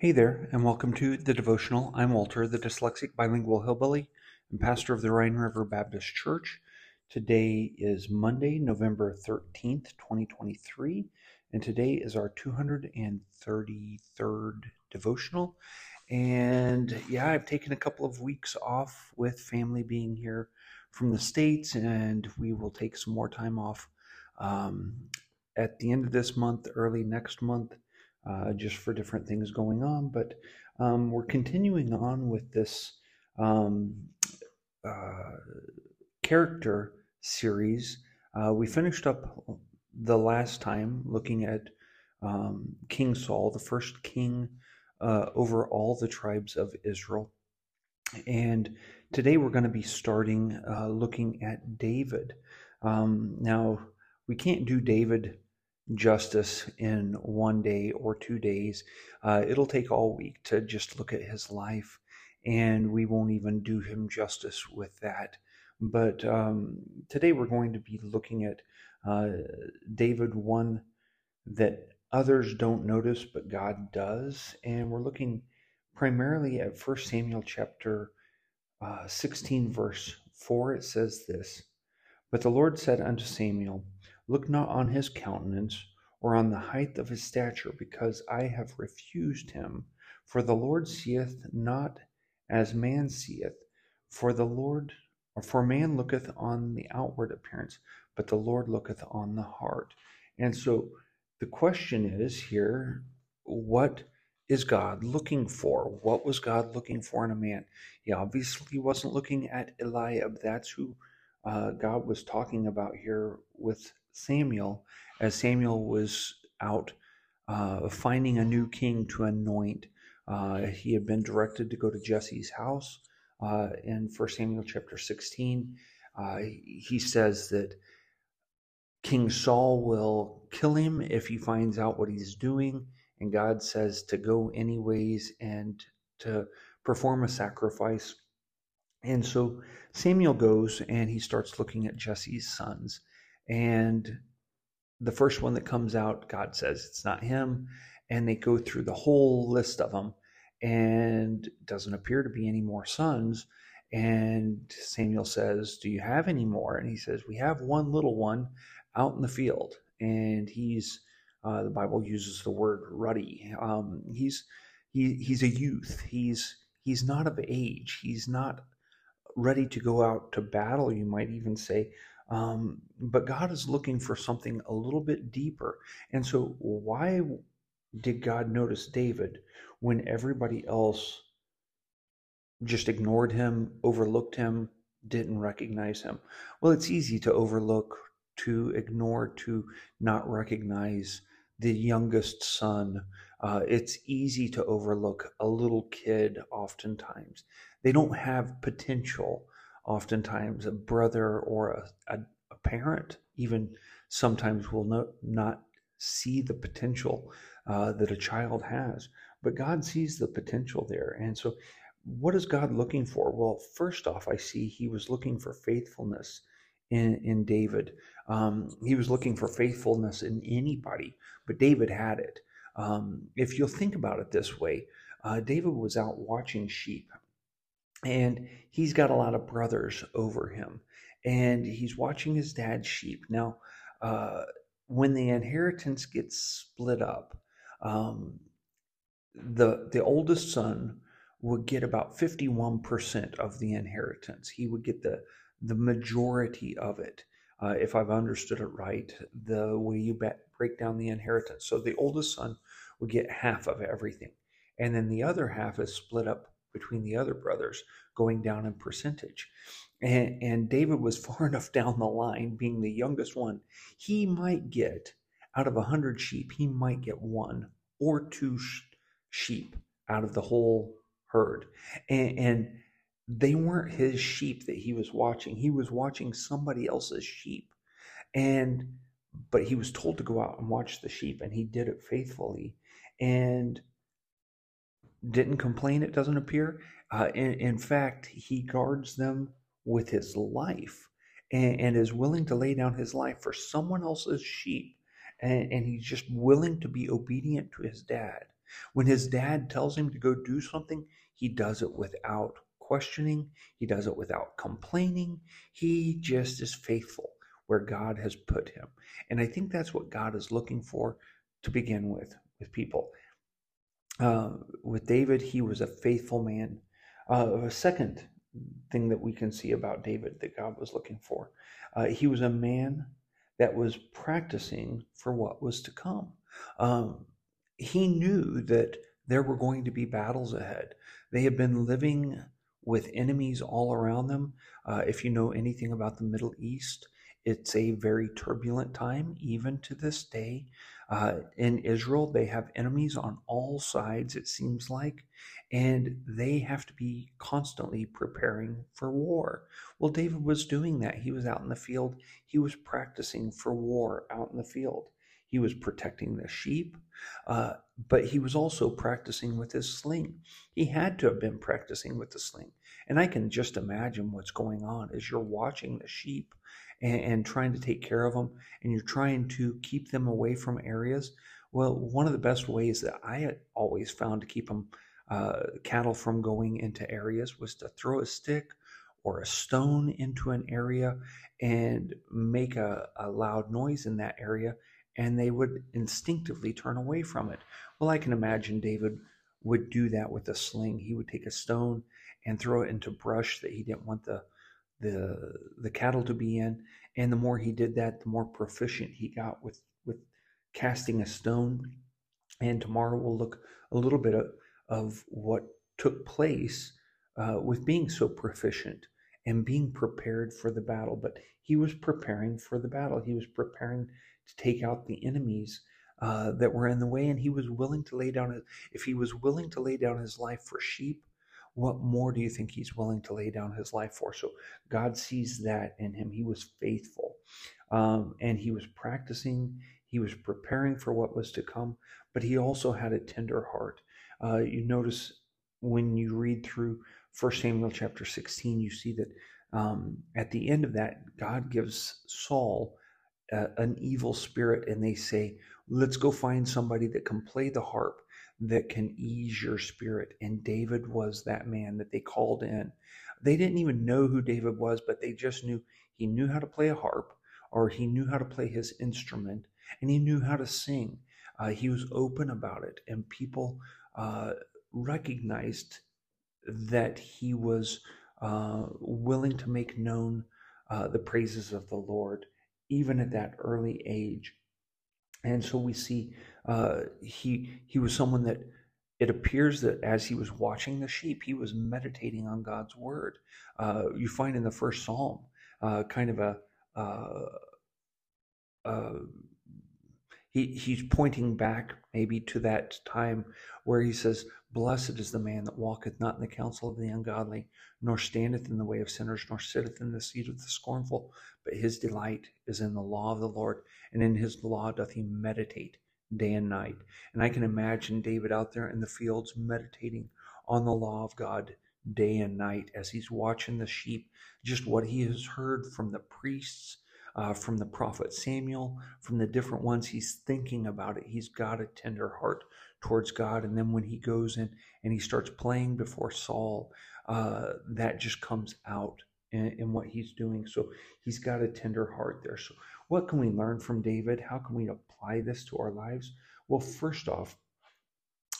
Hey there, and welcome to the devotional. I'm Walter, the dyslexic bilingual hillbilly and pastor of the Rhine River Baptist Church. Today is Monday, November 13th, 2023, and today is our 233rd devotional. And yeah, I've taken a couple of weeks off with family being here from the States, and we will take some more time off um, at the end of this month, early next month uh, just for different things going on. But um, we're continuing on with this um, uh, character series. Uh, we finished up the last time looking at um, King Saul, the first king uh, over all the tribes of Israel. And today we're going to be starting uh, looking at David. Um, now, we can't do David justice in one day or two days. Uh, it'll take all week to just look at his life, and we won't even do him justice with that. But um, today we're going to be looking at uh, David, one that others don't notice, but God does. And we're looking primarily at 1 Samuel chapter uh, 16, verse 4. It says this But the Lord said unto Samuel, Look not on his countenance, or on the height of his stature, because I have refused him. For the Lord seeth not as man seeth. For the Lord, or for man looketh on the outward appearance, but the Lord looketh on the heart. And so the question is here, what is God looking for? What was God looking for in a man? He obviously wasn't looking at Eliab. That's who uh, God was talking about here with Samuel as Samuel was out uh, finding a new king to anoint. Uh, he had been directed to go to Jesse's house uh, in 1 Samuel chapter 16. Uh, he says that King Saul will kill him if he finds out what he's doing, and God says to go anyways and to perform a sacrifice. And so Samuel goes and he starts looking at Jesse's sons. And the first one that comes out, God says it's not him. And they go through the whole list of them, and doesn't appear to be any more sons. And Samuel says, Do you have any more? And he says, We have one little one out in the field. And he's, uh, the Bible uses the word ruddy. Um, he's, he, he's a youth. He's, he's not of age. He's not ready to go out to battle, you might even say. Um, but God is looking for something a little bit deeper. And so, why did God notice David when everybody else just ignored him, overlooked him, didn't recognize him? Well, it's easy to overlook, to ignore, to not recognize the youngest son. Uh, it's easy to overlook a little kid oftentimes. They don't have potential oftentimes a brother or a, a, a parent even sometimes will not, not see the potential uh, that a child has. But god sees the potential there. And so what is god looking for? Well first off i see he was looking for faithfulness in, in david. Um, he was looking for faithfulness in anybody but david had it. Um, if you'll think about it this way uh, david was out watching sheep and he's got a lot of brothers over him and he's watching his dad's sheep. Now uh, when the inheritance gets split up um, the the oldest son would get about 51% of the inheritance. He would get the the majority of it uh, if i've understood it right the way you break down the inheritance. So the oldest son would get half of everything and then the other half is split up between the other brothers going down in percentage. And, and David was far enough down the line, being the youngest one, he might get out of a hundred sheep, he might get one or two sh- sheep out of the whole herd. And, and they weren't his sheep that he was watching. He was watching somebody else's sheep. And but he was told to go out and watch the sheep and he did it faithfully. And didn't complain, it doesn't appear. Uh, in, in, fact, he guards them with his life and, and, is willing to lay down his life for someone else's sheep. And, and he's just willing to be obedient to his dad. When his dad tells him to go do something, he does it without questioning, he does it without complaining. He just is faithful where God has put him. And I think that's what God is looking for to begin with with people. Uh, with David, he was a faithful man. Uh, a second thing that we can see about David that God was looking for, uh, he was a man that was practicing for what was to come. Um, he knew that there were going to be battles ahead. They had been living with enemies all around them. Uh, if you know anything about the Middle East, it's a very turbulent time, even to this day. Uh, in Israel, they have enemies on all sides, it seems like, and they have to be constantly preparing for war. Well, David was doing that. He was out in the field, he was practicing for war out in the field. He was protecting the sheep, uh, but he was also practicing with his sling. He had to have been practicing with the sling. And I can just imagine what's going on as you're watching the sheep and, and trying to take care of them and you're trying to keep them away from areas. Well, one of the best ways that I always found to keep them uh, cattle from going into areas was to throw a stick or a stone into an area and make a, a loud noise in that area, and they would instinctively turn away from it. Well, I can imagine David would do that with a sling. He would take a stone and throw it into brush that he didn't want the the the cattle to be in. And the more he did that the more proficient he got with with casting a stone. And tomorrow we'll look a little bit of, of what took place uh, with being so proficient and being prepared for the battle. But he was preparing for the battle. He was preparing to take out the enemies uh, that were in the way. And he was willing to lay down if he was willing to lay down his life for sheep what more do you think he's willing to lay down his life for? So God sees that in him. He was faithful um, and he was practicing, he was preparing for what was to come, but he also had a tender heart. Uh, you notice when you read through 1 Samuel chapter 16, you see that um, at the end of that, God gives Saul uh, an evil spirit, and they say, Let's go find somebody that can play the harp that can ease your spirit. And David was that man that they called in. They didn't even know who David was, but they just knew he knew how to play a harp or he knew how to play his instrument and he knew how to sing. Uh, he was open about it, and people uh, recognized that he was uh, willing to make known uh, the praises of the Lord, even at that early age. And so we see uh, he he was someone that it appears that as he was watching the sheep, he was meditating on God's word. Uh, you find in the first psalm uh, kind of a uh, uh, he he's pointing back maybe to that time where he says, "Blessed is the man that walketh not in the counsel of the ungodly, nor standeth in the way of sinners, nor sitteth in the seat of the scornful, but his delight is in the law of the Lord, and in his law doth he meditate." Day and night. And I can imagine David out there in the fields meditating on the law of God day and night as he's watching the sheep, just what he has heard from the priests, uh, from the prophet Samuel, from the different ones. He's thinking about it. He's got a tender heart towards God. And then when he goes in and he starts playing before Saul, uh, that just comes out in, in what he's doing. So he's got a tender heart there. So what can we learn from David? How can we apply this to our lives? Well, first off,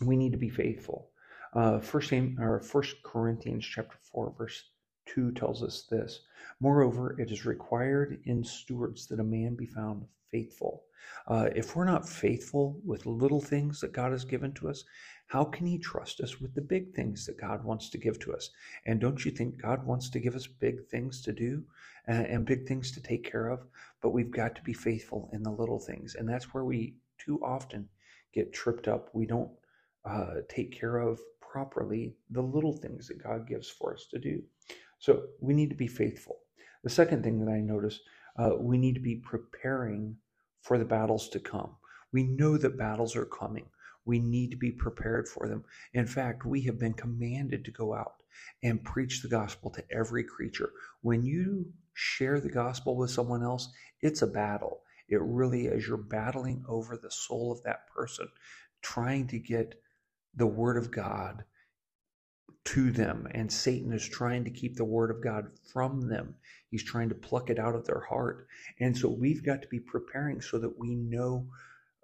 we need to be faithful. Uh, first, or First Corinthians chapter four, verse two tells us this. Moreover, it is required in stewards that a man be found faithful. Uh, if we're not faithful with little things that God has given to us, how can He trust us with the big things that God wants to give to us? And don't you think God wants to give us big things to do and, and big things to take care of? But we've got to be faithful in the little things. And that's where we too often get tripped up. We don't uh, take care of properly the little things that God gives for us to do. So we need to be faithful. The second thing that I notice, uh, we need to be preparing for the battles to come. We know that battles are coming. We need to be prepared for them. In fact, we have been commanded to go out and preach the gospel to every creature. When you share the gospel with someone else, it's a battle. It really is. You're battling over the soul of that person, trying to get the word of God to them, and Satan is trying to keep the word of God from them. He's trying to pluck it out of their heart. And so we've got to be preparing so that we know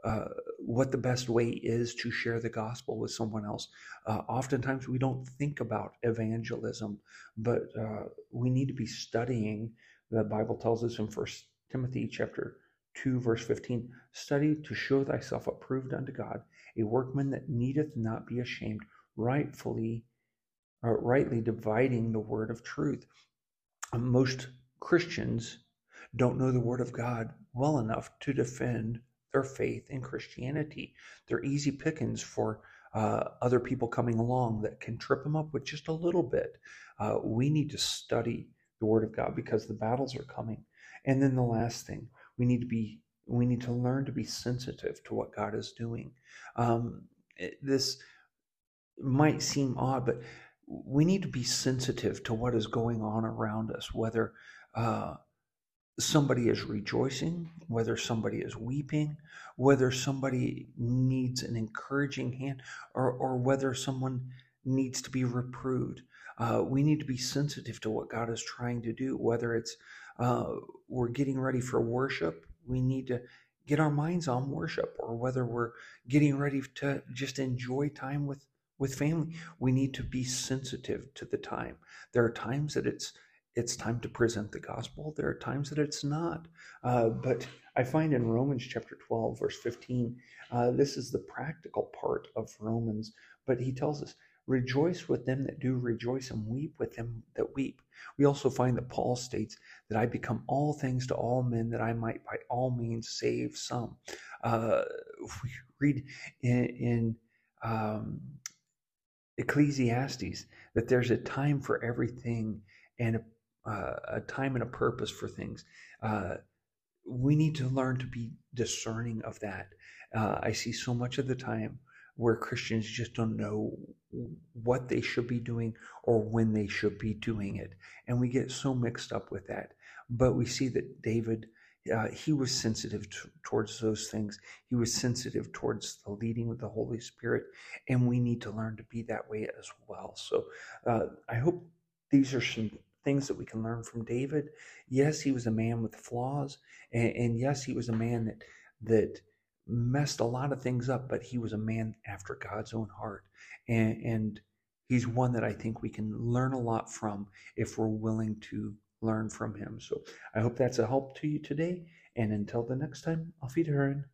uh, what the best way is to share the gospel with someone else. Uh, oftentimes we don't think about evangelism, but uh, we need to be studying. The Bible tells us in First Timothy chapter 2, verse 15 study to show thyself approved unto God, a workman that needeth not be ashamed, rightfully or rightly dividing the word of truth. Most Christians don't know the word of God well enough to defend their faith in Christianity. They're easy pickings for uh, other people coming along that can trip them up with just a little bit. Uh, we need to study the Word of God because the battles are coming. And then the last thing, we need to be we need to learn to be sensitive to what God is doing. Um, it, this might seem odd, but we need to be sensitive to what is going on around us, whether uh, somebody is rejoicing, whether somebody is weeping, whether somebody needs an encouraging hand, or, or whether someone needs to be reproved. Uh, we need to be sensitive to what God is trying to do, whether it's uh, we're getting ready for worship, we need to get our minds on worship, or whether we're getting ready to just enjoy time with, with family, we need to be sensitive to the time. There are times that it's it's time to present the gospel. There are times that it's not. Uh, but I find in Romans chapter 12, verse 15, uh, this is the practical part of Romans. But he tells us, rejoice with them that do rejoice and weep with them that weep. We also find that Paul states that I become all things to all men that I might by all means save some. Uh, we read in, in um, Ecclesiastes that there's a time for everything and a uh, a time and a purpose for things. Uh, we need to learn to be discerning of that. Uh, I see so much of the time where Christians just don't know what they should be doing or when they should be doing it. And we get so mixed up with that. But we see that David, uh, he was sensitive to, towards those things. He was sensitive towards the leading of the Holy Spirit. And we need to learn to be that way as well. So uh, I hope these are some things that we can learn from David. Yes, he was a man with flaws, and, and yes, he was a man that that messed a lot of things up, but he was a man after God's own heart, and, and he's one that I think we can learn a lot from if we're willing to learn from him. So I hope that's a help to you today. And until the next time, I'll auf Wiederhören.